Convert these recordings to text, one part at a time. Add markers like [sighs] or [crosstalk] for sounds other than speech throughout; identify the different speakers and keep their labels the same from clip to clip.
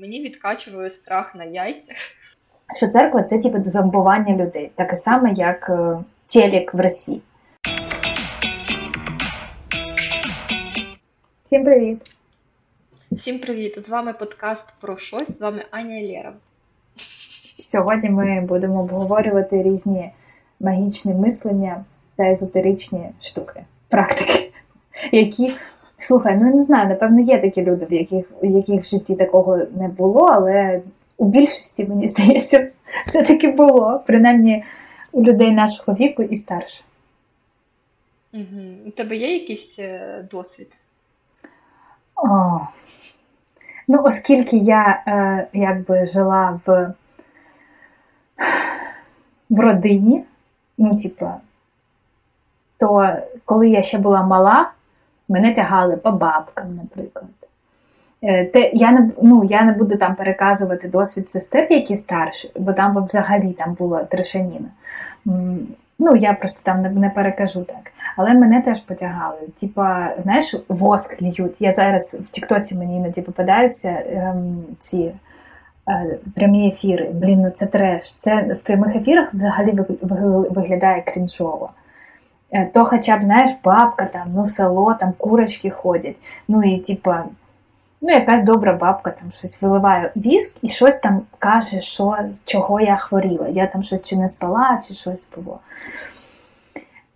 Speaker 1: Мені відкачували страх на яйцях.
Speaker 2: Що церква це типу зомбування людей, таке саме, як е, телек в Росії. Всім привіт!
Speaker 1: Всім привіт! З вами подкаст про щось. З вами Аня і Лєра.
Speaker 2: Сьогодні ми будемо обговорювати різні магічні мислення та езотеричні штуки, практики, які. Слухай, ну я не знаю, напевно, є такі люди, в яких, в яких в житті такого не було, але у більшості, мені [laughs] здається, все-таки було, принаймні у людей нашого віку і старше.
Speaker 1: Угу. У тебе є якийсь е, досвід?
Speaker 2: О. Ну, оскільки я е, якби жила в в родині, ну, типа, то коли я ще була мала, мене тягали по бабкам, наприклад. Е, те, Я не ну, я не буду там переказувати досвід сестер, які старші, бо там взагалі там була трешаніна. Ну, я просто там не, не перекажу так. Але мене теж потягали. Типа, знаєш, воск льють. Я зараз в Тіктоці мені іноді попадаються ем, ці е, прямі ефіри. Блін, ну це треш. Це в прямих ефірах взагалі виглядає крінжово. Е, то хоча б, знаєш, бабка, там, ну, село, там курочки ходять. Ну і типа, ну, якась добра бабка там щось виливає віск і щось там каже, що, чого я хворіла. Я там щось чи не спала, чи щось було.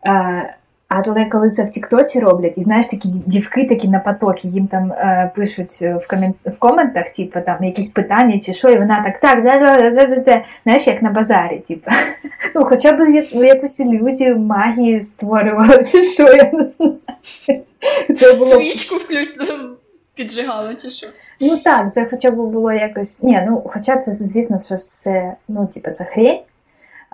Speaker 2: Е, але коли це в Тіктоці роблять, і знаєш, такі дівки такі на потокі, їм там е, пишуть в комент, в коментах, типу, там якісь питання чи що, і вона так, так, да, да, да, да, да, знаєш, як на базарі, типу. [laughs] Ну, хоча б якусь ілюзію магії створювала, чи що, я не знаю.
Speaker 1: Це було... Свічку включно піджигала, чи що?
Speaker 2: Ну так, це хоча б було якось. Ні, ну хоча це, звісно, що все, ну, типу, це хрень.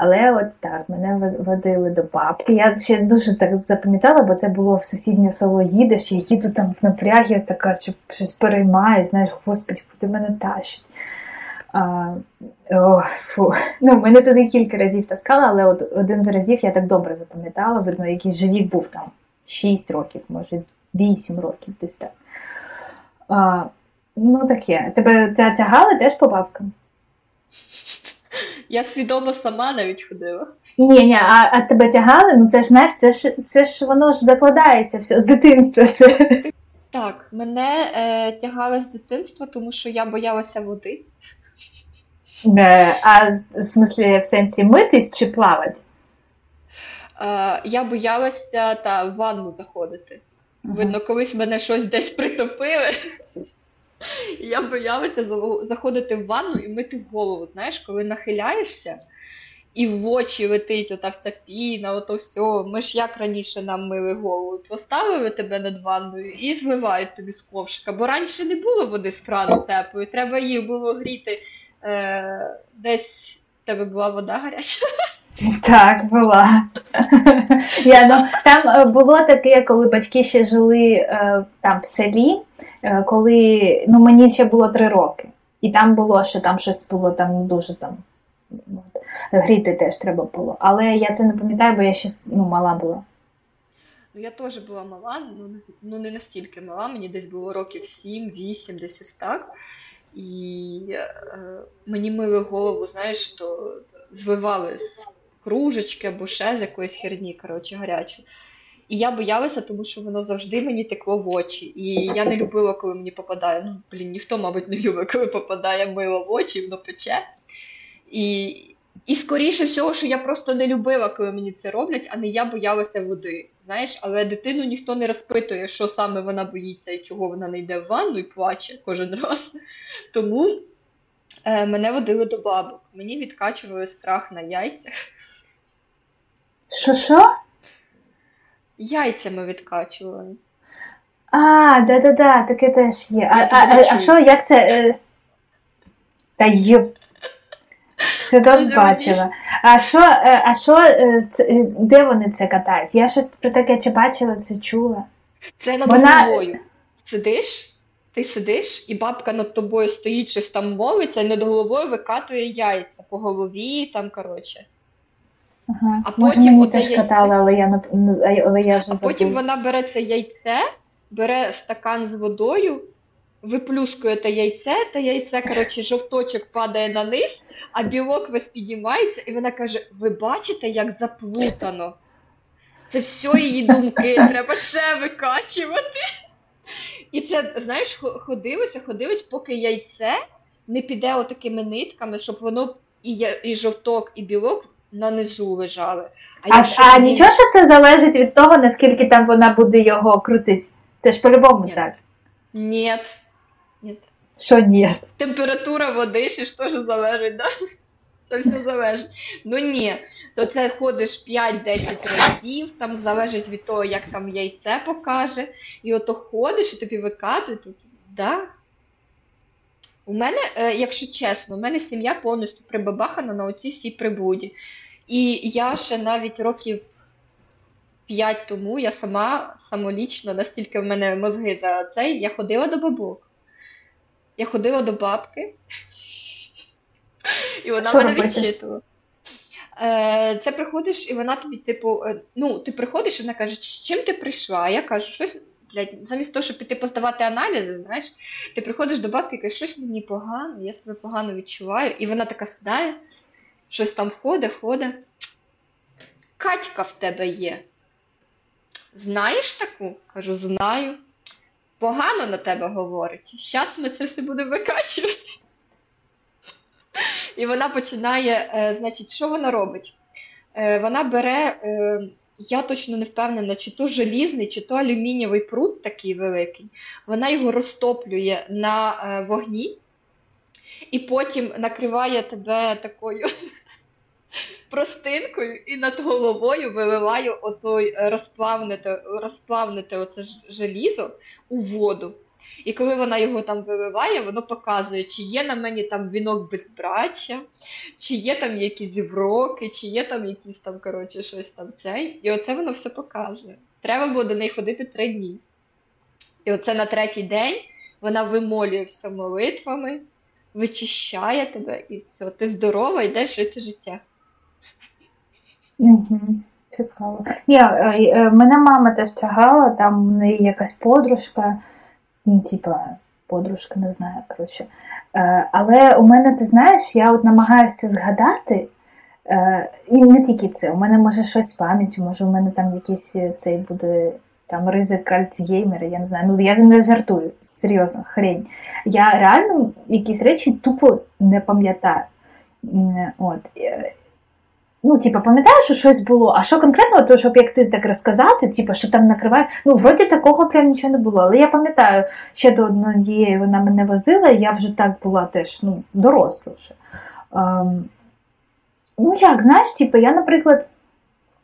Speaker 2: Але от так, мене водили до бабки. Я ще дуже так запам'ятала, бо це було в сусіднє село їдеш, я їду там в напрягі, така, що щось переймаю, знаєш, господи, куди мене тащить. А, о, фу. Ну, Мене туди кілька разів таскали, але от один з разів я так добре запам'ятала, видно, який живік був там 6 років, може 8 років десь так. А, Ну, таке. Тебе тягали теж по бабкам?
Speaker 1: Я свідомо сама навіть ходила.
Speaker 2: Ні, ні, а а тебе тягали? Ну це ж знаєш, це ж це ж воно ж закладається все з дитинства. Це.
Speaker 1: Так, мене е, тягали з дитинства, тому що я боялася води.
Speaker 2: Не, А в смислі в сенсі митись чи плавати?
Speaker 1: Е, я боялася та в ванну заходити. Ага. Видно, колись мене щось десь притопили. Я боялася заходити в ванну і мити голову. Знаєш, коли нахиляєшся і в очі летить ота вся піна, ото все. Ми ж як раніше нам мили голову. Поставили тебе над ванною і зливають тобі з ковшика. Бо раніше не було води з крану теплої, треба її було гріти. Е, Десь тебе була вода гаряча.
Speaker 2: Так, була. Я, ну, Там е, було таке, коли батьки ще жили е, там в селі, е, коли ну, мені ще було три роки. І там було, що там щось було там дуже там. Гріти теж треба було. Але я це не пам'ятаю, бо я ще ну, мала була.
Speaker 1: Ну, я теж була мала, ну ну не настільки мала, мені десь було років 7-8, десь ось так. І е, мені мили голову, знаєш, то звивали з кружечки або ще з якоїсь херні, коротше, гарячу. І я боялася, тому що воно завжди мені текло в очі. І я не любила, коли мені попадає. Ну, блін, ніхто, мабуть, не любить, коли попадає мило в очі, воно пече. І і скоріше всього, що я просто не любила, коли мені це роблять, а не я боялася води. Знаєш, але дитину ніхто не розпитує, що саме вона боїться і чого вона не йде в ванну і плаче кожен раз. Тому е, мене водили до бабок. Мені відкачували страх на яйцях.
Speaker 2: Що що?
Speaker 1: Яйцями відкачували.
Speaker 2: А, да-да-да, таке теж є. А а, а, а що, як це? Е? Та й. Це бачила. А що, е, а що, е, де вони це катають? Я щось про таке чи бачила, це чула.
Speaker 1: Це над Вона... головою. Сидиш, ти сидиш, і бабка над тобою стоїть, щось там мовиться, і над головою викатує яйця по голові, там, коротше.
Speaker 2: Ага. А Може, потім мені теж яйце... катали, але я але я вже
Speaker 1: А потім вона бере це яйце, бере стакан з водою виплюскує те яйце, та яйце, коротше, жовточок падає на низ, а білок весь підіймається, і вона каже: Ви бачите, як заплутано? Це все її думки, [laughs] треба ще викачувати. І це, знаєш, ходилося, ходилось, поки яйце не піде отакими нитками, щоб воно і і жовток, і білок на низу лежали.
Speaker 2: А, а, а нічого, що це залежить від того, наскільки там вона буде його крутити? Це ж по-любому так.
Speaker 1: Ні. Ні.
Speaker 2: Що ні?
Speaker 1: Температура води ще ж теж залежить, да? Це все залежить. Ну ні, то це ходиш 5-10 разів, там залежить від того, як там яйце покаже. І ото ходиш, і тобі викатують. Тут, да? У мене, е, якщо чесно, у мене сім'я повністю прибабахана на оцій всій приблуді. І я ще навіть років 5 тому я сама самолічно, настільки в мене мозги за цей, я ходила до бабок. Я ходила до бабки, і вона Що мене робити? відчитувала. Е, Це приходиш, і вона тобі, типу, е, ну, ти приходиш, і вона каже, з чим ти прийшла? Я кажу, щось, блядь, замість того, щоб піти поздавати аналізи, знаєш, ти приходиш до бабки і кажеш, щось мені погано, я себе погано відчуваю. І вона така сідає, щось там входить, ходить. Катька в тебе є. Знаєш таку? Кажу, знаю. Погано на тебе говорить. Зараз ми це все будемо викачувати. І вона починає, е, значить, що вона робить? Е, вона бере, е, я точно не впевнена, чи то желізний, чи то алюмінієвий прут такий великий. Вона його розтоплює на вогні і потім накриває тебе такою простинкою і над головою виливаю отой розплавнете, розплавнете оце желізо у воду. І коли вона його там виливає, воно показує, чи є на мені там вінок безбраччя, чи є там якісь вроки, чи є там якісь там, коротше, щось там цей. І оце воно все показує. Треба було до неї ходити три дні. І оце на третій день вона вимолює все молитвами, вичищає тебе, і все, ти здорова, йдеш жити життя.
Speaker 2: Цікаво. Я, е, е, Мене мама теж тягала, там в неї якась подружка ну, типа, подружка, не знаю, коротше. Е, але у мене, ти знаєш, я от намагаюся згадати. І не тільки це, у мене може щось з пам'яттю, може у мене там якийсь цей буде там ризик альцгеймера, я не знаю. Ну я не жартую, серйозно, хрень. Я реально якісь речі тупо не пам'ятаю. От. Ну, типу, пам'ятаєш, що щось було, а що конкретно, то щоб як ти так розказати, типу, що там накриває. Ну, вроді такого прям нічого не було. Але я пам'ятаю, ще до однієї вона мене возила, і я вже так була теж ну, доросла вже. Ем, ну, як, знаєш, типу, я, наприклад,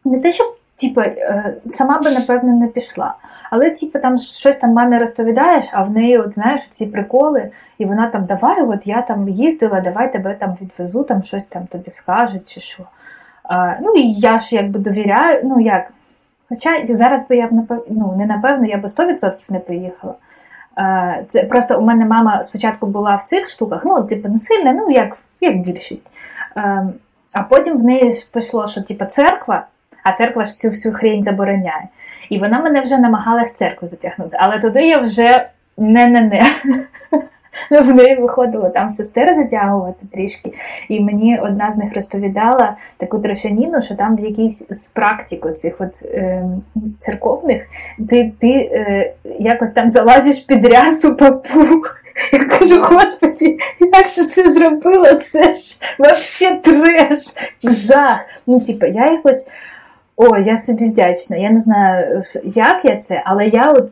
Speaker 2: не те, щоб типу, е, сама би, напевно, не пішла. Але, типу, там щось там мамі розповідаєш, а в неї, от знаєш, ці приколи, і вона там, давай, от я там їздила, давай тебе там відвезу, там щось там тобі скажуть чи що. Ну і я ж якби довіряю, ну як. Хоча зараз би я б ну, не напевно, я б 100% не поїхала. Це Просто у мене мама спочатку була в цих штуках, ну, типу, не сильна, ну, як як більшість. А а потім в неї пішло, що типу, церква, а церква ж цю всю хрень забороняє. І вона мене вже намагалась в церкву затягнути. Але туди я вже не-не-не. [laughs] В неї виходило там сестер затягувати трішки. І мені одна з них розповідала таку трешаніну, що там в якійсь з практик оцих от е, церковних ти ти е, якось там залазиш під рясу папу. [laughs] Я кажу, господі, як ти це зробила? Це ж взагалі треш, жах. Ну, типу, я якось. О, я собі вдячна. Я не знаю, як я це, але я от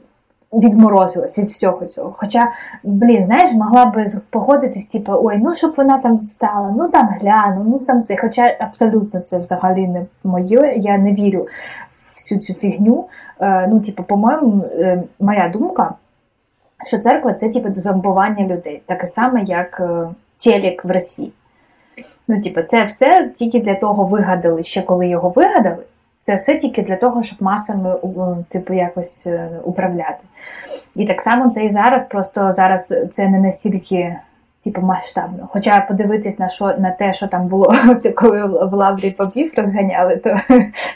Speaker 2: відморозилась від всього цього. Хоча, блін, знаєш, могла би погодитись, типу, ой, ну щоб вона там відстала, ну там гляну, ну там це. Хоча абсолютно це взагалі не моє, я не вірю в всю цю фігню. Е, ну, типу, по-моєму, е, моя думка, що церква це типу зомбування людей, таке саме, як е, телек в Росії. Ну, типу, це все тільки для того вигадали, ще коли його вигадали. Це все тільки для того, щоб масами типу, якось управляти. І так само це і зараз, просто зараз це не настільки типу, масштабно. Хоча подивитись на що на те, що там було, [laughs] це коли в лаврі попів розганяли, то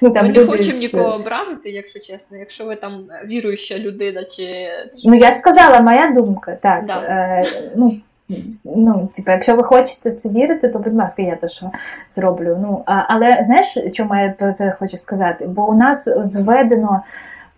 Speaker 1: ну там Ми люди не хочемо нікого образити, якщо чесно. Якщо ви там віруюча людина, чи
Speaker 2: ну я ж сказала, моя думка, так. Да. Е, ну, Ну, типу, якщо ви хочете це вірити, то будь ласка, я те, що зроблю. Ну, а, Але знаєш, чому я про це хочу сказати? Бо у нас зведено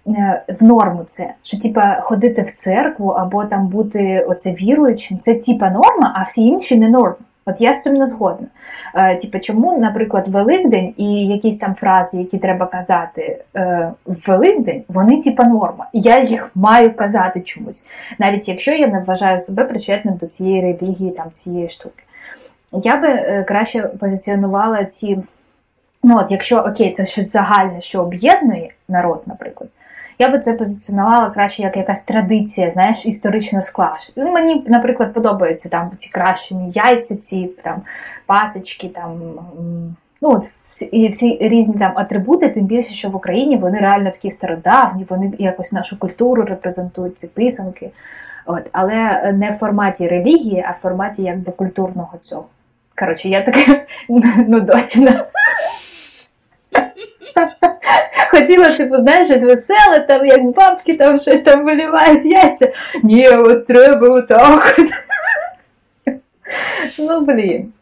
Speaker 2: Е, в норму це, що типа ходити в церкву або там бути оце віруючим, це типа норма, а всі інші не норма. От я з цим не згодна. Е, Типу, чому, наприклад, Великдень і якісь там фрази, які треба казати е, в Великдень, вони типа норма. Я їх маю казати чомусь, навіть якщо я не вважаю себе причетним до цієї релігії, там цієї штуки. Я би е, краще позиціонувала ці. Ну, от, якщо окей, це щось загальне, що об'єднує народ, наприклад, я би це позиціонувала краще як якась традиція, знаєш, історично склавши. Мені, наприклад, подобаються там ці кращені яйця, ці там пасочки, там. Ну, от всі, всі різні там атрибути, тим більше, що в Україні вони реально такі стародавні, вони якось нашу культуру репрезентують, ці писанки. От, Але не в форматі релігії, а в форматі якби культурного цього. Коротше, я така [laughs] нудотіна хотіла, типу, знаєш, щось веселе, там, як бабки там щось там вилівають яйця. Ні, от треба отак. [laughs] Ну, блін.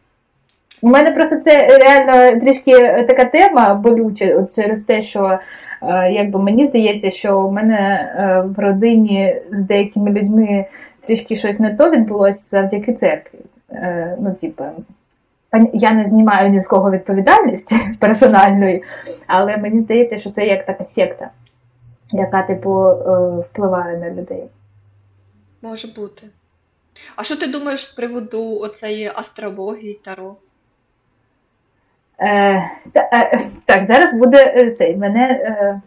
Speaker 2: У мене просто це реально трішки така тема болюча от через те, що е, якби мені здається, що у мене е, в родині з деякими людьми трішки щось не то відбулося завдяки церкві. Е, ну, типу, я не знімаю ні з кого відповідальність [laughs] персональної, але мені здається, що це як така секта, яка, типу, е, впливає на людей.
Speaker 1: Може бути. А що ти думаєш з приводу оцеї астрології Таро?
Speaker 2: Е, та, е, Так, зараз буде цей. Е, мене, е,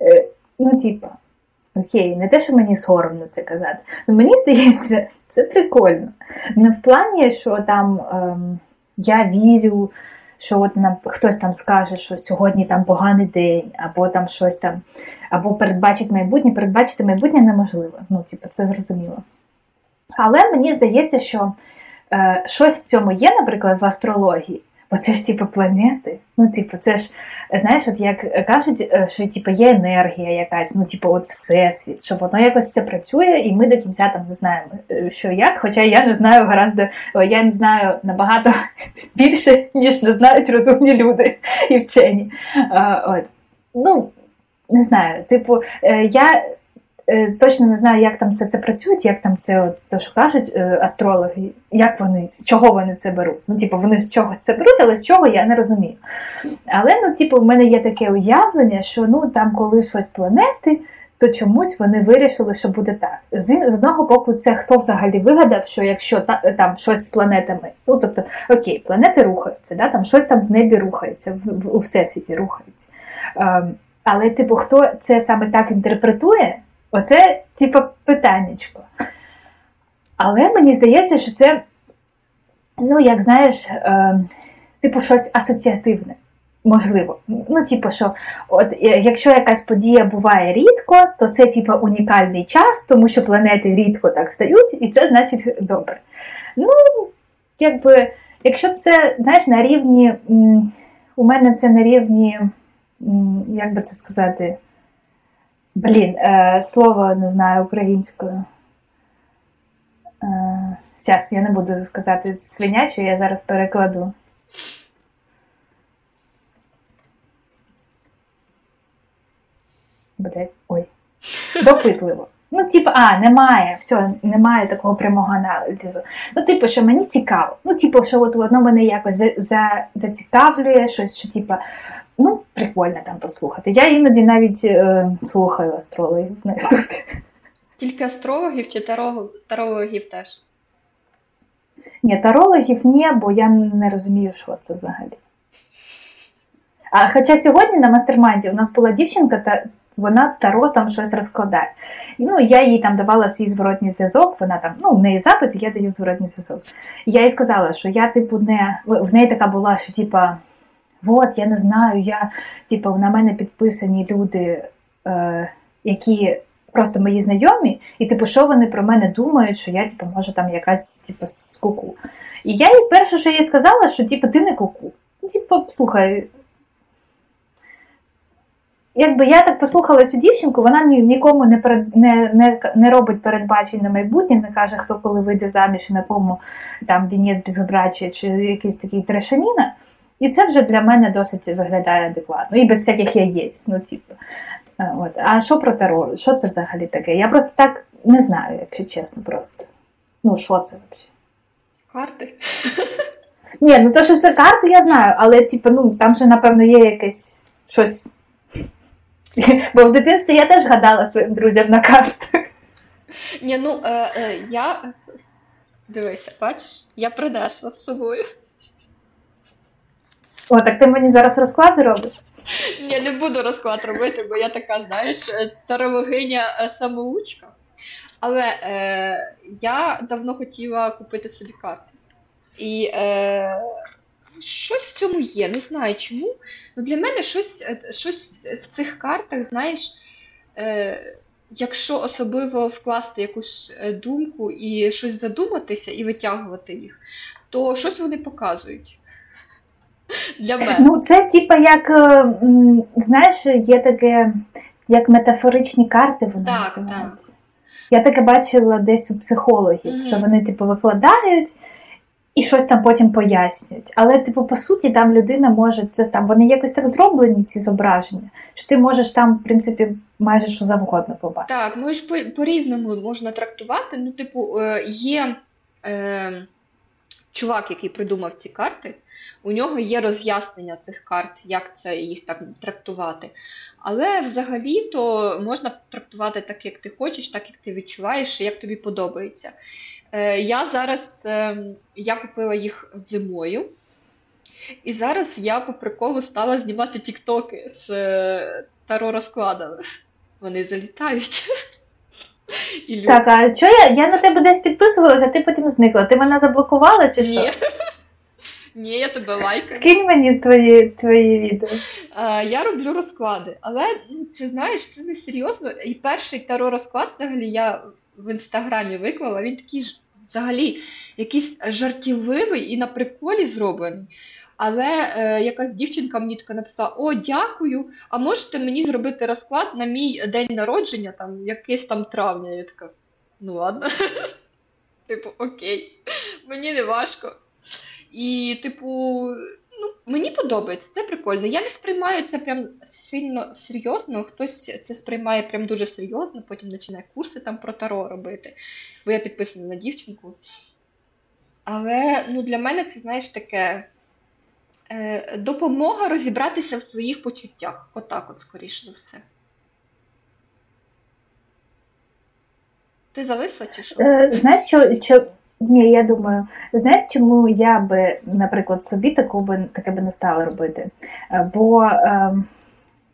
Speaker 2: е, ну, типа, окей, не те, що мені соромно це казати. але Мені [laughs] здається, це прикольно. Не в плані, що там. Е, я вірю, що от нам хтось там скаже, що сьогодні там поганий день, або там щось там, або передбачить майбутнє, передбачити майбутнє неможливо. Ну, типу, це зрозуміло. Але мені здається, що е, щось в цьому є, наприклад, в астрології. Бо це ж типу планети. Ну, типу, це ж, знаєш, от як кажуть, е, що типу, є енергія якась, ну, типу, от всесвіт, що воно якось це працює, і ми до кінця там не знаємо, е, що як. Хоча я не знаю гораздо, я не знаю набагато [laughs] більше, ніж не знають розумні люди і вчені. От. Ну, не знаю, типу, е, я точно не знаю, як там все це працює, як там це, от, то, що кажуть е, астрологи, як вони, з чого вони це беруть. Ну, типу, вони з чогось це беруть, але з чого я не розумію. Але ну, типу, в мене є таке уявлення, що ну, там, коли щось планети, то чомусь вони вирішили, що буде так. З, з одного боку, це хто взагалі вигадав, що якщо та, там щось з планетами, ну тобто, окей, планети рухаються, да, там щось там в небі рухається, в, в, у всесвіті рухається. Ем, але, типу, хто це саме так інтерпретує? Оце, типу, питаннячко. Але мені здається, що це, ну, як знаєш, е, типу, щось асоціативне. Можливо. Ну, типу, що от е, якщо якась подія буває рідко, то це типу, унікальний час, тому що планети рідко так стають, і це значить добре. Ну, якби, якщо це, знаєш, на рівні, у мене це на рівні, як би це сказати, Блін, е, слово не знаю українською. Е, Зараз я не буду сказати свинячу, я зараз перекладу. Буде, ой. Допитливо. Ну, типу, а, немає, все, немає такого прямого аналізу. Ну, типу, що мені цікаво. Ну, типу, що от воно мене якось за, за, зацікавлює, щось, що, типу, Ну, прикольно там послухати. Я іноді навіть е, слухаю астрологів на ютубі.
Speaker 1: Тільки астрологів чи тарологів теж?
Speaker 2: Ні, тарологів ні, бо я не розумію, що це взагалі. А Хоча сьогодні на мастермайнді у нас була дівчинка, та вона таро там щось розкладає. Ну, Я їй там давала свій зворотній зв'язок, вона там, ну, в неї запит, я даю зворотній зв'язок. І я їй сказала, що я, типу, не. В неї така була, що, типа от, я не знаю, я, типу, на мене підписані люди, е, які просто мої знайомі, і типу, що вони про мене думають, що я, типу, може, там якась типу, з. І я їй перше, що їй сказала, що типу, ти не куку. Ну, Типу, слухай. Якби я так послухала цю дівчинку, вона ні, нікому не, перед, не, не, не робить передбачень на майбутнє, не каже, хто коли вийде заміж і на кому там вінець безбрачі чи якийсь такий трешаніна. І це вже для мене досить виглядає адекватно. І без всяких яєць. Ну, типу. Е, От. А що про таро? Що це взагалі таке? Я просто так не знаю, якщо чесно, просто. Ну, що це взагалі?
Speaker 1: Карти.
Speaker 2: Ні, ну то, що це карти, я знаю, але типу, ну, там же, напевно, є якесь щось. [laughs] Бо в дитинстві я теж гадала своїм друзям на картах.
Speaker 1: Ні, ну е, е, я. Дивися, бачиш, я принесла з собою.
Speaker 2: О, так ти мені зараз розклад зробиш?
Speaker 1: Ні, не буду розклад робити, бо я така, знаєш, е, таровогиня е, самоучка. Але е, я давно хотіла купити собі карти. І е, щось в цьому є, не знаю чому. Ну для мене щось, е, щось в цих картах, знаєш, е, якщо особливо вкласти якусь думку і щось задуматися і витягувати їх, то щось вони показують. Для мене.
Speaker 2: Ну, це типа як, е, знаєш, є таке, як метафоричні карти вони
Speaker 1: Так,
Speaker 2: називаються. Я таке бачила десь у психологів,
Speaker 1: Мгм.
Speaker 2: що вони, типу, викладають і щось там потім пояснюють. Але, типу, по суті, там людина може це там, вони якось так зроблені, ці зображення, що ти можеш там, в принципі, майже що завгодно побачити.
Speaker 1: Так, ну і ж по- по-різному можна трактувати. Ну, типу, е, є е, чувак, який придумав ці карти, у нього є роз'яснення цих карт, як це їх так трактувати. Але взагалі-то можна трактувати так, як ти хочеш, так як ти відчуваєш, як тобі подобається. Е, я зараз е, я купила їх зимою. І зараз я по приколу стала знімати тіктоки з е, таро розкладами. Вони залітають. [laughs] І люди-
Speaker 2: Так, а що я, я на тебе десь підписувалася, а ти потім зникла. Ти мене заблокувала чи що?
Speaker 1: Ні. [laughs] Ні, я тебе лайкаю.
Speaker 2: Скинь мені з твої, твої відео.
Speaker 1: А, я роблю розклади, але ну, це знаєш, це не серйозно. І перший таро розклад взагалі я в інстаграмі виклала. Він такий ж взагалі якийсь жартівливий і на приколі зроблений. Але е, якась дівчинка мені така написала: О, дякую! А можете мені зробити розклад на мій день народження, там якийсь там травня. Я така, ну ладно. [laughs] Типу, окей, мені не важко. І, типу, ну, мені подобається, це прикольно. Я не сприймаю це прям сильно серйозно. Хтось це сприймає прям дуже серйозно, потім починає курси там про таро робити, бо я підписана на дівчинку. Але ну, для мене це, знаєш, таке е, допомога розібратися в своїх почуттях. Отак, от, скоріше за все. Ти зависла чи що?
Speaker 2: Е, знаєш, що, що... Ні, я думаю, знаєш, чому я би, наприклад, собі таку би таке би не стала робити? Е, Бо е,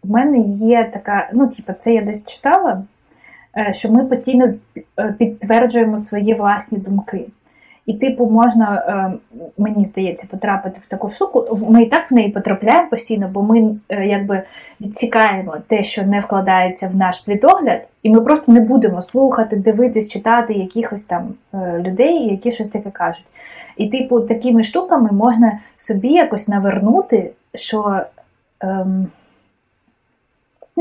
Speaker 2: в мене є така, ну, типу, це я десь читала, е, що ми постійно е, підтверджуємо свої власні думки. І, типу, можна, е, мені здається, потрапити в таку штуку. Ми і так в неї потрапляємо постійно, бо ми е, якби відсікаємо те, що не вкладається в наш світогляд, і ми просто не будемо слухати, дивитись, читати якихось там е, людей, які щось таке кажуть. І, типу, такими штуками можна собі якось навернути, що. Ем,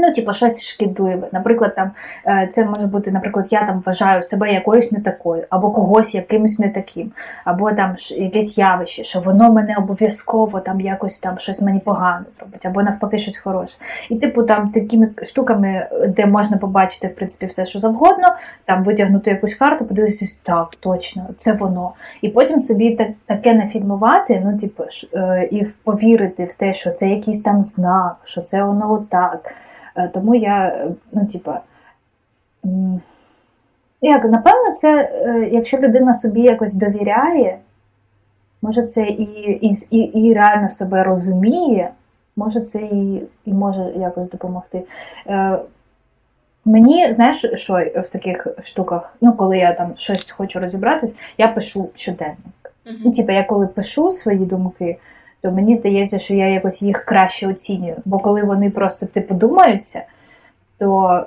Speaker 2: Ну, типу, щось шкідливе. Наприклад, там е, це може бути, наприклад, я там вважаю себе якоюсь не такою, або когось якимось не таким, або там якесь явище, що воно мене обов'язково там якось там щось мені погано зробить, або навпаки щось хороше. І, типу, там такими штуками, де можна побачити в принципі все, що завгодно, там витягнути якусь карту, подивитися, так, точно, це воно. І потім собі так, таке нафільмувати, ну, типу, е, і повірити в те, що це якийсь там знак, що це воно отак. Е, Тому я, е, ну, типа, як, напевно, це, е, якщо людина собі якось довіряє, може це і, і, і, і реально себе розуміє, може це і, і може якось допомогти. Мені, знаєш, що в таких штуках, ну, коли я там щось хочу розібратись, я пишу щоденник. Ну,
Speaker 1: Мгм.
Speaker 2: типу, я коли пишу свої думки, то мені здається, що я якось їх краще оцінюю. Бо коли вони просто типу думаються, то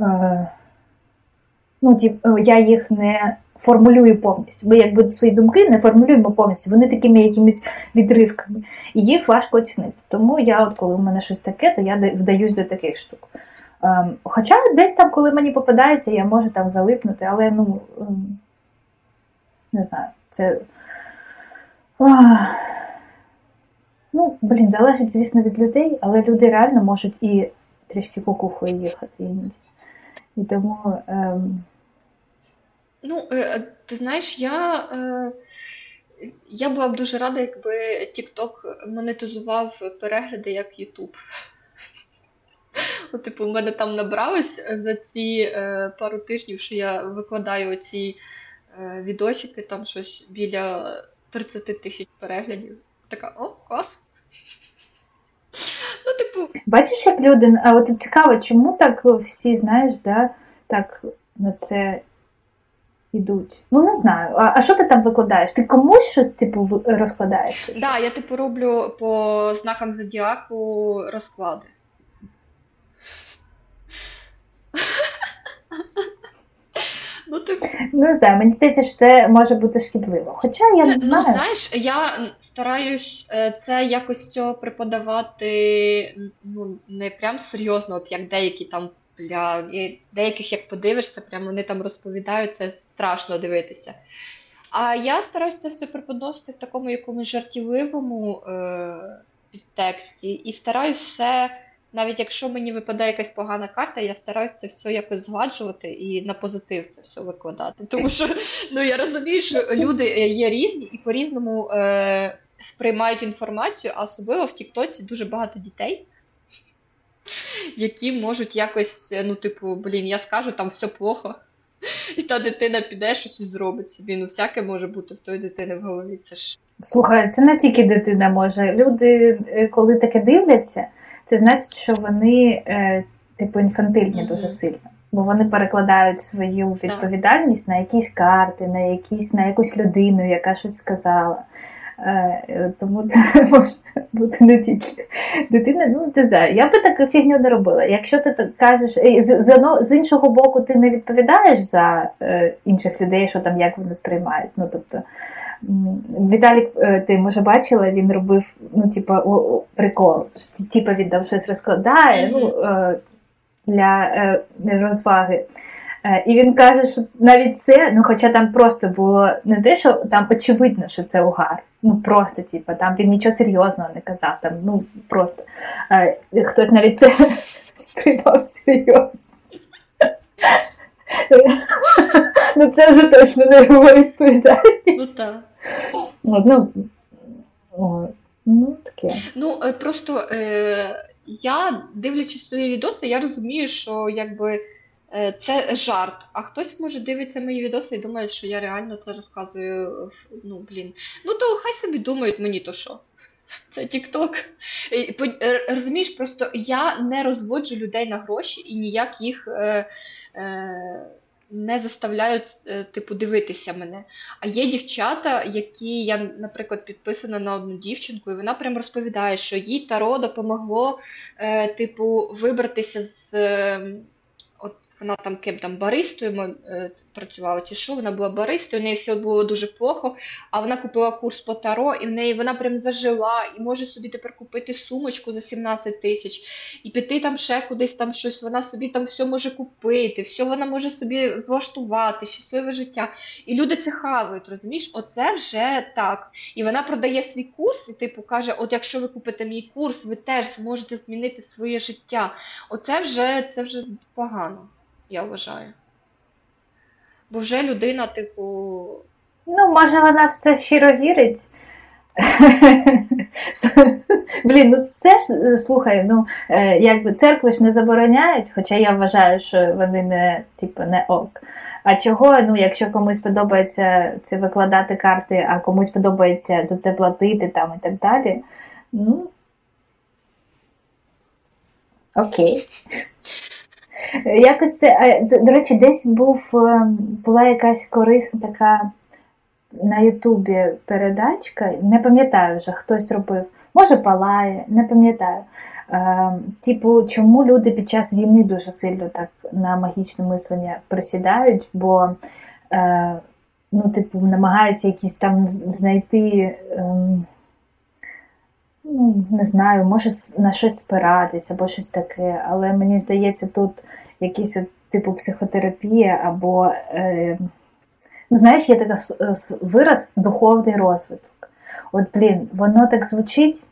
Speaker 2: е, ну, тип, е, я їх не формулюю повністю. Ми якби свої думки не формулюємо повністю, вони такими якимись відривками. І їх важко оцінити. Тому я, от коли у мене щось таке, то я вдаюсь до таких штук. Ем, Хоча десь там, коли мені попадається, я можу там залипнути, але ну ем, не знаю, це. Ну, блін, залежить, звісно, від людей, але люди реально можуть і трішки кукухою їхати іноді. І тому. Ем...
Speaker 1: Ну, е, ти знаєш, я е, я була б дуже рада, якби TikTok монетизував перегляди як YouTube. [laughs] Типу, у мене там набралось за ці е, пару тижнів, що я викладаю ці е, відосики, там щось біля 30 тисяч переглядів. Така, о, клас. Ну, типу...
Speaker 2: Бачиш, як люди, а от цікаво, чому так всі, знаєш, да, так на це йдуть? Ну, не знаю. А а що ти там викладаєш? Ти комусь щось типу розкладаєш? Так,
Speaker 1: да, я типу роблю по знакам зодіаку розклади.
Speaker 2: Ну, ти... ну знаю, мені здається, що це може бути шкідливо. Хоча я не ну, знаю.
Speaker 1: Ну, знаєш, я стараюсь е, це якось цього преподавати ну, не прям серйозно, от як деякі там для деяких, як подивишся, прям вони там розповідають, це страшно дивитися. А я стараюся це все преподносити в такому якомусь жартівливому е- підтексті і стараюсь все навіть якщо мені випадає якась погана карта, я стараюся це все якось згладжувати і на позитив це все викладати. Тому що ну я розумію, що люди є різні і по-різному е, сприймають інформацію, а особливо в Тіктоці дуже багато дітей. Які можуть якось, ну, типу, блін, я скажу, там все плохо, і та дитина піде щось і зробить собі. Ну, всяке може бути в той дитини в голові. Це ж.
Speaker 2: Слухай, це не тільки дитина може. Люди, е, коли таке дивляться, це значить, що вони е, типу інфантильні mm-hmm. дуже сильно. Бо вони перекладають свою відповідальність на якісь карти, на якісь, на якусь людину, яка щось сказала. Е, Тому це [laughs] може бути не тільки дитина. Ну, ти знаєш, я би таку фігню не робила. Якщо ти так кажеш, з, з, з іншого боку, ти не відповідаєш за е, інших людей, що там як вони сприймають. Ну, тобто, Віталік, е, ти може бачила, він робив ну, типу, прикол. Типу він там щось розкладає ну, е, для е, розваги. І він каже, що навіть це, ну хоча там просто було не те, що там очевидно, що це угар. Ну просто, типу, там він нічого серйозного не казав. Там, ну просто хтось навіть це [laughs] сприймав серйозно. [laughs] Ну це вже точно не його відповідальність.
Speaker 1: Ну так.
Speaker 2: Ну, ну, таке.
Speaker 1: Ну, е, просто е, я, дивлячись свої відоси, я розумію, що якби. Е, це жарт, а хтось може дивиться мої відоси і думає, що я реально це розказую. Ну, блін. Ну, то хай собі думають мені то що. [laughs] Це Тікток. Е, розумієш, просто я не розводжу людей на гроші і ніяк їх е, е, не заставляють е, типу дивитися мене. А є дівчата, які я, наприклад, підписана на одну дівчинку, і вона прям розповідає, що їй таро допомогло, е, типу, вибратися з. Е, вона там ким там баристою е, працювала, чи що, вона була баристою, у неї все було дуже плохо, а вона купила курс по таро, і в неї вона прям зажила, і може собі тепер купити сумочку за 17 тисяч, і піти там ще кудись там щось, вона собі там все може купити, все вона може собі влаштувати, щасливе життя. І люди це хавають, розумієш? Оце вже так. І вона продає свій курс, і типу каже: От якщо ви купите мій курс, ви теж зможете змінити своє життя. Оце вже це вже погано я вважаю. Бо вже людина, типу.
Speaker 2: Ну, може, вона в це щиро вірить. [laughs] Блін, ну це ж слухай, ну е, якби церкви ж не забороняють, хоча я вважаю, що вони не типу, не ок. А чого, ну, якщо комусь подобається це викладати карти, а комусь подобається за це платити там і так далі. Ну окей. Якось це, до речі, десь був, е, була якась корисна така на Ютубі передачка, не пам'ятаю вже, хтось робив. Може, палає, не пам'ятаю. Е, Типу, чому люди під час війни дуже сильно так на магічне мислення присідають, бо е, ну, типу, намагаються якісь там знайти. Е, ну, не знаю, може на щось спиратись або щось таке, але мені здається, тут якийсь от, типу психотерапія або. Е, ну, знаєш, є така вираз духовний розвиток. От, блін, воно так звучить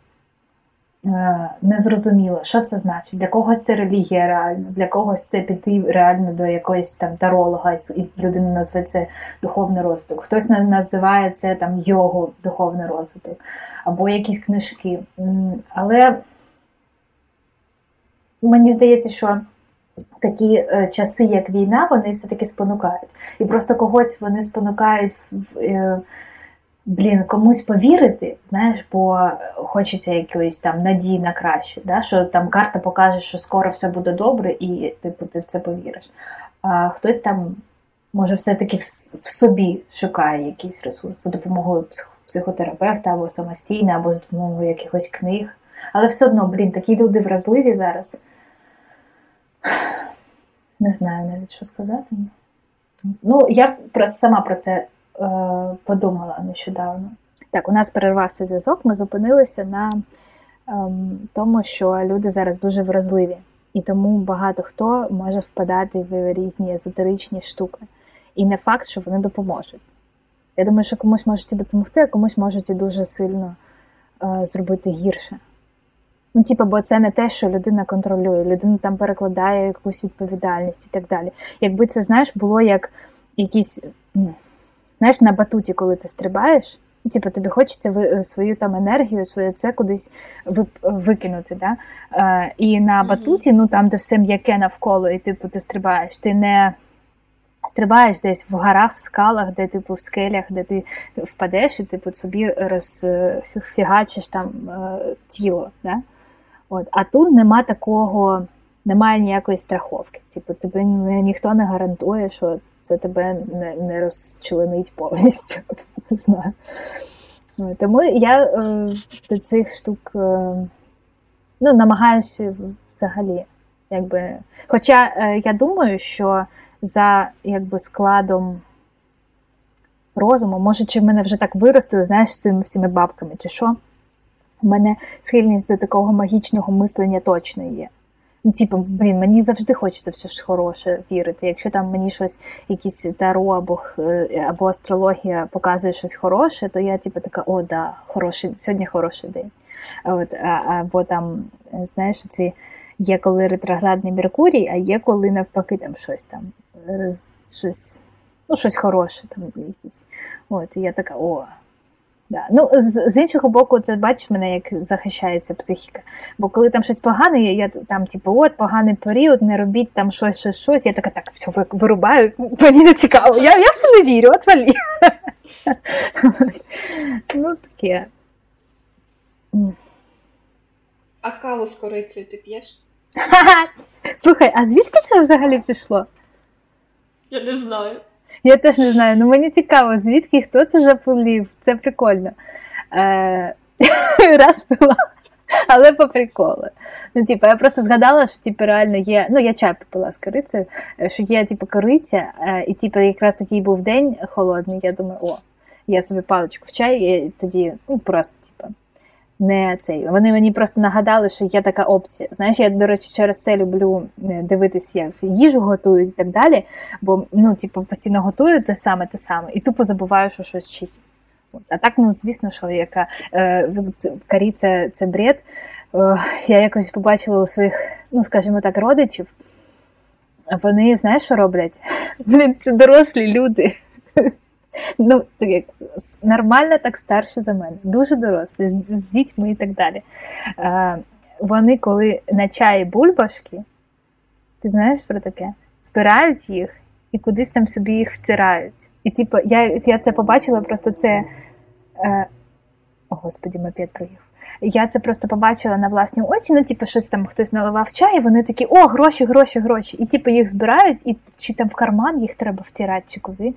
Speaker 2: незрозуміло, що це значить. Для когось це релігія реально, для когось це піти реально до якоїсь там таролога, і людина назве це духовний розвиток. Хтось називає це там його духовний розвиток або якісь книжки. Але мені здається, що такі е, часи, як війна, вони все-таки спонукають. І просто когось вони спонукають е, блін, комусь повірити, знаєш, бо хочеться якоїсь там надії на краще, да? що там карта покаже, що скоро все буде добре, і типу, ти в це повіриш. А хтось там. Може, все-таки в собі шукає якийсь ресурс за допомогою психотерапевта або самостійно, або з допомогою якихось книг. Але все одно, блін, такі люди вразливі зараз. [sighs] Не знаю навіть, що сказати. Ну, я сама про це подумала нещодавно. Так, у нас перервався зв'язок, ми зупинилися на е, тому, що люди зараз дуже вразливі. І тому багато хто може впадати в різні езотеричні штуки. І не факт, що вони допоможуть. Я думаю, що комусь можуть допомогти, а комусь можуть і дуже сильно е, зробити гірше. Ну, типу, бо це не те, що людина контролює, людина там перекладає якусь відповідальність і так далі. Якби це, знаєш, було як якісь, знаєш, на батуті, коли ти стрибаєш, типу, тобі хочеться е, свою там енергію, своє це кудись викинути. Да? Е, І на батуті, ну там, де все м'яке навколо, і типу, ти стрибаєш, ти не стрибаєш десь в горах, в скалах, де типу в скелях, де ти впадеш, і типу собі розфігачиш там е, тіло. Да? От. А тут нема такого, немає ніякої страховки. Типу, тебе ніхто не гарантує, що це тебе не не розчленить повністю. [laughs] Не знаю. Тому я е, до цих штук е, ну, намагаюся взагалі. Якби. Хоча е, я думаю, що за якби, складом розуму, може, чи в мене вже так виростили, знаєш, з цими всіми бабками, чи що? У мене схильність до такого магічного мислення точно є. Ну, типу, блін, мені завжди хочеться все ж хороше вірити. Якщо там мені щось, якісь таро або е, або астрологія показує щось хороше, то я типу така, о, да, хороший, сьогодні хороший день. От, а, Або там, знаєш, ці є коли ретроградний Меркурій, а є коли навпаки там щось там, щось, ну, щось хороше там якісь. От, і я така, о. Да. Ну, З з іншого боку, це бачиш мене, як захищається психіка. Бо коли там щось погане, я там, типу, от поганий період, не робіть там щось, щось, щось. Я така, так, все, вирубаю, мені не цікаво. Я я в це не вірю, от валі. [laughs] Ну, таке.
Speaker 1: А каву з корицею ти п'єш?
Speaker 2: Слухай, а звідки це взагалі пішло?
Speaker 1: Я не знаю.
Speaker 2: Я теж не знаю, ну мені цікаво, звідки хто це заповів. Це прикольно. Е, [laughs] Раз пила, але по приколу. Ну, типу, я просто згадала, що типу, реально є. Ну, я чай попила з корицею, е, що є типу, кориця, е, і типу, якраз такий був день холодний. Я думаю, о, я собі паличку в чай, і тоді ну, просто, типу не цей. Вони мені просто нагадали, що є така опція. Знаєш, я, до речі, через це люблю е, дивитися, як їжу готують і так далі. Бо ну, типу, постійно готую те саме, те саме, і тупо забуваю, що щось ще. А так, ну звісно, що яка е, карі це, це бред. Е, я якось побачила у своїх, ну скажімо так, родичів. Вони знаєш, що роблять? [laughs] Це дорослі люди. Ну, як нормально так старше за мене, дуже дорослі, з, з дітьми і так далі. Е, Вони, коли на чаї бульбашки, ти знаєш про таке? Збирають їх і кудись там собі їх втирають. І типу, я я це побачила, просто це. Е, О, господі, мопед проїхав. Я це просто побачила на власні очі, ну, типу, щось там хтось наливав чай, і вони такі, о, гроші, гроші, гроші. І типу їх збирають, і чи там в карман їх треба втирати, чи куди.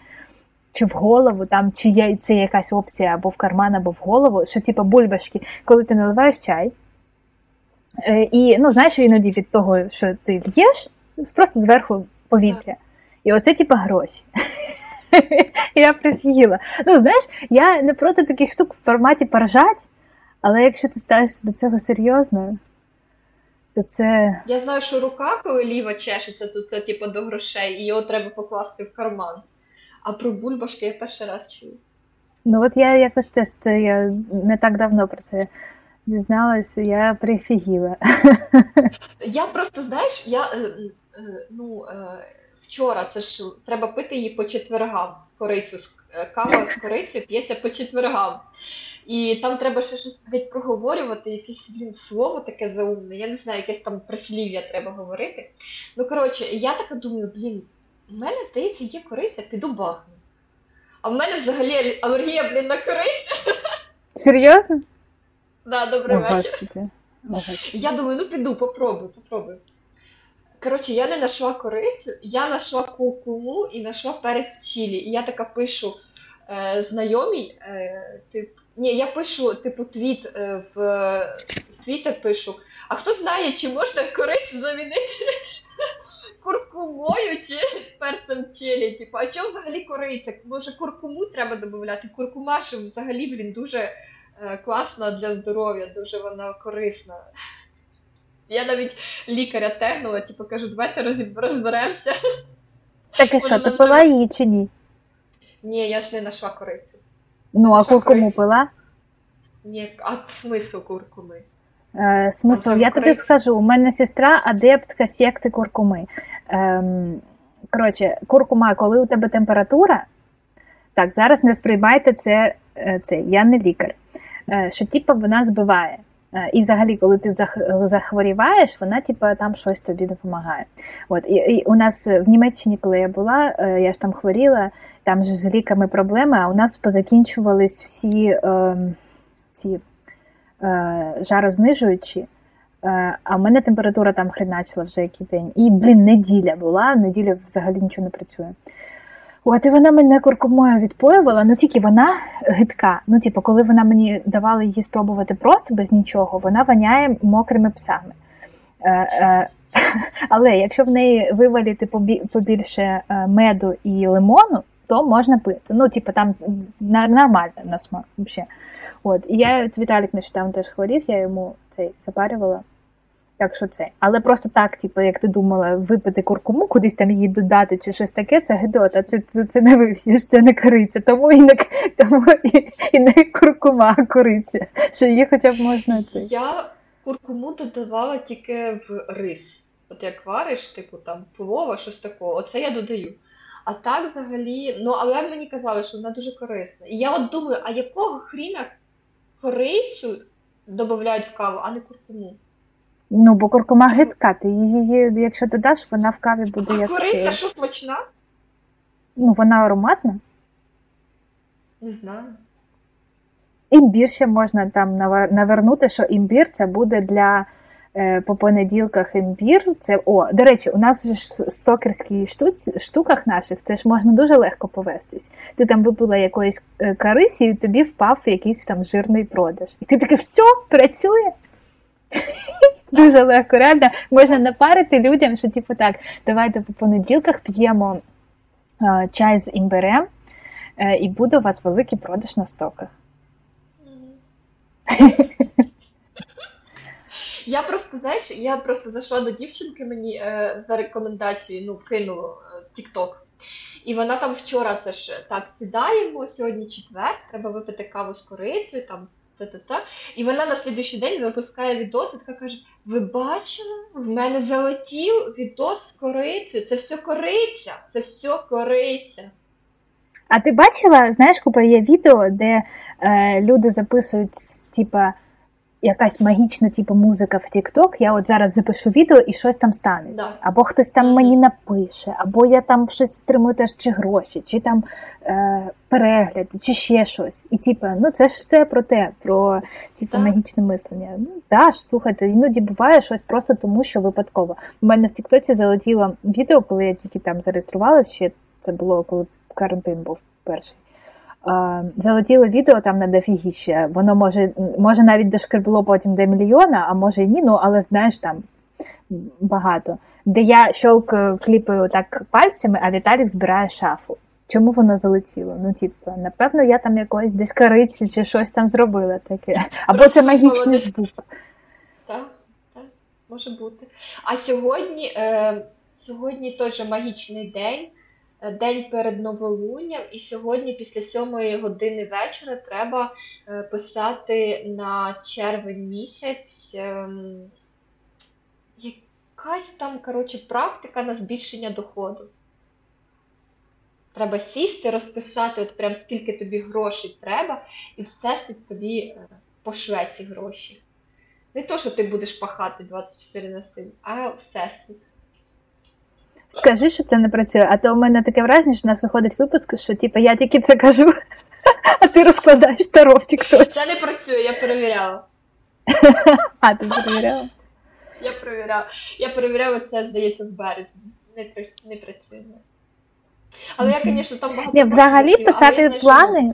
Speaker 2: Чи в голову, там, чи є це якась опція або в карман, або в голову, що типу бульбашки, коли ти наливаєш чай. Е, і ну, знаєш, іноді від того, що ти л'єш, просто зверху повітря. І оце, типу, гроші. [laughs] Я прифігіла. Ну, знаєш, я не проти таких штук в форматі поржать, але якщо ти ставишся до цього серйозно, то це.
Speaker 1: Я знаю, що рука, коли ліва чешеться, то це типу до грошей, і його треба покласти в карман. А про бульбашки я перший раз чую.
Speaker 2: Ну, от я якось теж це я не так давно про це дізналася, я прифігіла.
Speaker 1: Я просто, знаєш, я е, е, ну, е, вчора це ж треба пити її по четвергам. Корицю кава з корицею п'ється по четвергам. І там треба ще щось навіть проговорювати, якесь блін, слово таке заумне. Я не знаю, якесь там прислів'я треба говорити. Ну, коротше, я така думаю, блін, у мене, здається, є кориця, піду бахну. А в мене взагалі алергія, блін, на корицю.
Speaker 2: Серйозно?
Speaker 1: Да, добрий вечір. Я думаю, ну піду, попробую, попробую. Коротше, я не нашла корицю, я нашла куркуму і нашла перець чилі. І я така пишу е, знайомій, е, тип, ні, я пишу, типу, твіт е, в, в Твіттер пишу. А хто знає, чи можна корицю замінити куркумою чи перцем чилі? Типу, а чого взагалі кориця? Може, куркуму треба додати? Куркума, що взагалі, блін, дуже е, класна для здоров'я, дуже вона корисна. Я навіть лікаря тегнула, типу кажу, давайте розберемося.
Speaker 2: Так і що, ти пила її чи ні?
Speaker 1: Ні, я ж не нашла корицю.
Speaker 2: Ну, а куркуму пила?
Speaker 1: Ні, а смисл куркуми?
Speaker 2: Е, смисл, я тобі скажу, у мене сестра адептка секти куркуми. Ем, Коротше, куркума, коли у тебе температура, так, зараз не сприймайте це, е, це я не лікар, е, що типу, вона збиває. Е, і взагалі, коли ти захворіваєш, вона типу, там щось тобі допомагає. От і, і у нас в Німеччині, коли я була, е, я ж там хворіла, там ж з ліками проблеми, а у нас позакінчувались всі е, ці е, жарознижуючі. Е, а в мене температура там хреначила вже який день. І, блін, неділя була, неділя взагалі нічого не працює. От і вона мене куркумою відпоювала, ну тільки вона гидка. Ну, типу, коли вона мені давала її спробувати просто без нічого, вона воняє мокрими псами. Е, е, [laughs] Але якщо в неї вивалити побільше е, меду і лимону, то можна пити. Ну, типу, там нормально на смак взагалі. От. І я Віталік нещодавно теж хворів, я йому цей запарювала. Так що це. Але просто так, типу, як ти думала, випити куркуму, кудись там її додати чи щось таке, це гидота. Це це, це не вивсіш, це не кориця. Тому і не тому і, і не куркума, а кориця. Що її хоча б можна це.
Speaker 1: Я куркуму додавала тільки в рис. От як вариш, типу там плова, щось такого, оце я додаю. А так взагалі, ну але мені казали, що вона дуже корисна. І я от думаю, а якого хріна корицю додають в каву, а не куркуму?
Speaker 2: Ну, бо куркума гидка, ти її, якщо додаш, вона в каві буде як.
Speaker 1: Кориця що смачна?
Speaker 2: Ну, вона ароматна.
Speaker 1: Не знаю.
Speaker 2: Імбір ще можна там навернути, що імбір це буде для по понеділках імбір. Це, о, До речі, у нас ж стокерські штуці, штуках наших це ж можна дуже легко повестись. Ти там випила якоїсь е, карисі, і тобі впав якийсь там жирний продаж. І ти таке все працює. [laughs] Дуже легко, реально можна напарити людям, що типу так, давайте по понеділках п'ємо е, чай з імбирем, е, і буде у вас великий продаж на стоках. [laughs]
Speaker 1: Я просто, знаєш, я просто зайшла до дівчинки мені е, за рекомендацією, ну, кинула е, TikTok. І вона там вчора це ж так сідаємо, сьогодні четвер, треба випити каву з корицею, там та-та-та. І вона на слідуючий день випускає відос і така каже: Ви бачили? В мене залетів відос з корицею. Це все кориця, це все кориця.
Speaker 2: А ти бачила, знаєш, купа є відео, де е, люди записують, типа якась магічна типу, музика в TikTok, я от зараз запишу відео і щось там станеться. Да. Або хтось там мені напише, або я там щось отримую теж чи гроші, чи там е, перегляди, чи ще щось. І типу, ну це ж все про те, про типу, магічне мислення. Ну да ж, слухайте, іноді буває щось просто тому, що випадково. У мене в Тіктоці залетіло відео, коли я тільки там зареєструвалася, ще це було коли карантин був. перший. Е, залетіло відео там на дофігіще. Воно може, може навіть дошкребло потім до мільйона, а може і ні, ну але знаєш там багато. Де я щолкаю, кліпаю так пальцями, а Віталік збирає шафу. Чому воно залетіло? Ну, типу, напевно, я там якось десь кориці чи щось там зробила таке. Або це магічний звук.
Speaker 1: Так, так, може бути. А сьогодні, е, сьогодні теж магічний день, е, день перед новолунням, і сьогодні, після сьомої години вечора, треба е, писати на червень місяць. Е, якась там, коротше, практика на збільшення доходу. Треба сісти, розписати, от прям скільки тобі грошей треба, і всесвіт тобі е, пошле ті гроші. Не то, що ти будеш пахати 24 на 7, а всесвіт.
Speaker 2: Скажи, що це не працює, а то у мене таке враження, що у нас виходить випуск, що типу, я тільки це кажу, [laughs] а ти розкладаєш таро в тіктоці.
Speaker 1: Це не працює, я перевіряла. [laughs]
Speaker 2: А, ти перевіряла?
Speaker 1: Я перевіряла. Я перевіряла це, здається, в березні. Не, не працює. Але я, звісно, там багато.
Speaker 2: Ні, взагалі писати плани.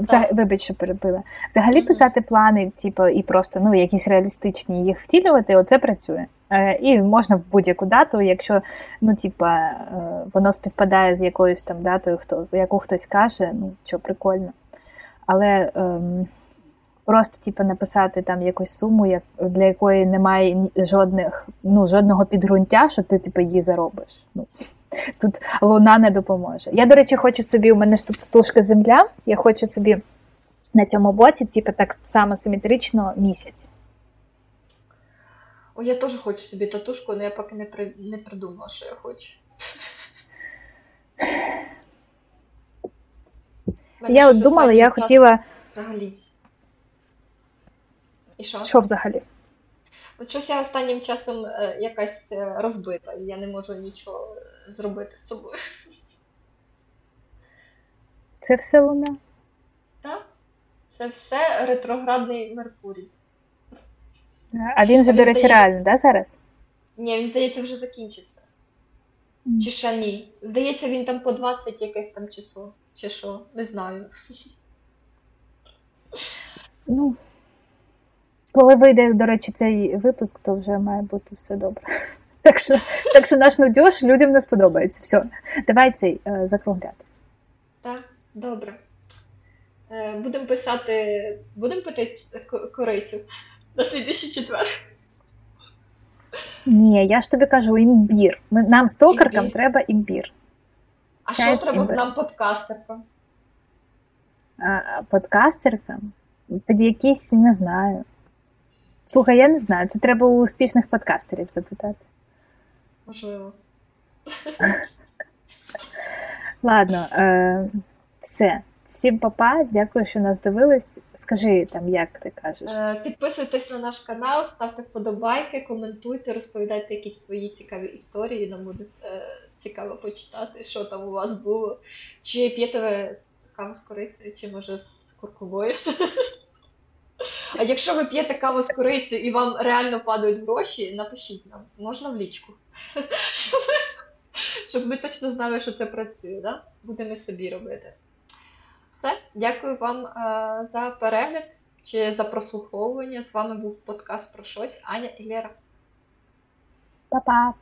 Speaker 2: Взаг... Вибач, що перебила. Взагалі писати плани, типу, і просто ну, якісь реалістичні їх втілювати, оце працює. Е, і можна в будь-яку дату, якщо ну, типу, е, воно співпадає з якоюсь там датою, хто, яку хтось каже, ну що прикольно. Але ем, просто типу, написати там якусь суму, як, для якої немає жодних, ну, жодного підґрунтя, що ти типу, її заробиш. Ну, Тут луна не допоможе. Я, до речі, хочу собі, у мене ж тут татушка земля, я хочу собі на цьому боці, типу, так само симетрично місяць.
Speaker 1: О, я теж хочу собі татушку, але я поки не при... не придумала, що я хочу. [laughs]
Speaker 2: Я от думала, я хотіла.
Speaker 1: Взагалі. І що?
Speaker 2: Що взагалі?
Speaker 1: От щось я останнім часом е, якась е, розбита, і я не можу нічого е, зробити з собою.
Speaker 2: Це все луна?
Speaker 1: Так. Це все ретроградний Меркурій.
Speaker 2: А він же, до речі, здається... реально, да, зараз?
Speaker 1: Ні, він, здається, вже закінчився. Mm. Чи ще ні? Здається, він там по 20 якесь там число. Чи що? Не знаю.
Speaker 2: Ну, коли вийде, до речі, цей випуск, то вже має бути все добре. [laughs] Так що так що наш нудьош людям не сподобається. Все, давай цей е, закруглятися.
Speaker 1: Так, добре. Е, будемо писати, будемо пити корицю на слідчий четвер.
Speaker 2: Ні, я ж тобі кажу імбір. Ми, Нам стокеркам імбір. треба імбір.
Speaker 1: А Чай що треба імбір. нам подкастеркам?
Speaker 2: А, Подкастеркам? Під якісь, не знаю. Слухай, я не знаю, це треба у успішних подкастерів запитати.
Speaker 1: Можливо.
Speaker 2: Ладно, е, все. Всім папа, дякую, що нас дивились. Скажи там, як ти кажеш.
Speaker 1: Е, підписуйтесь на наш канал, ставте вподобайки, коментуйте, розповідайте якісь свої цікаві історії. Нам буде е, цікаво почитати, що там у вас було. Чи п'єте ви каву з корицею, чи може з курковою. А якщо ви п'єте каву з корицею і вам реально падають гроші, напишіть нам, можна в лічку. Щоб ми точно знали, що це працює. Да? Будемо собі робити. Все, дякую вам е, за перегляд чи за прослуховування. З вами був подкаст про щось. Аня і Лера.
Speaker 2: Па-па!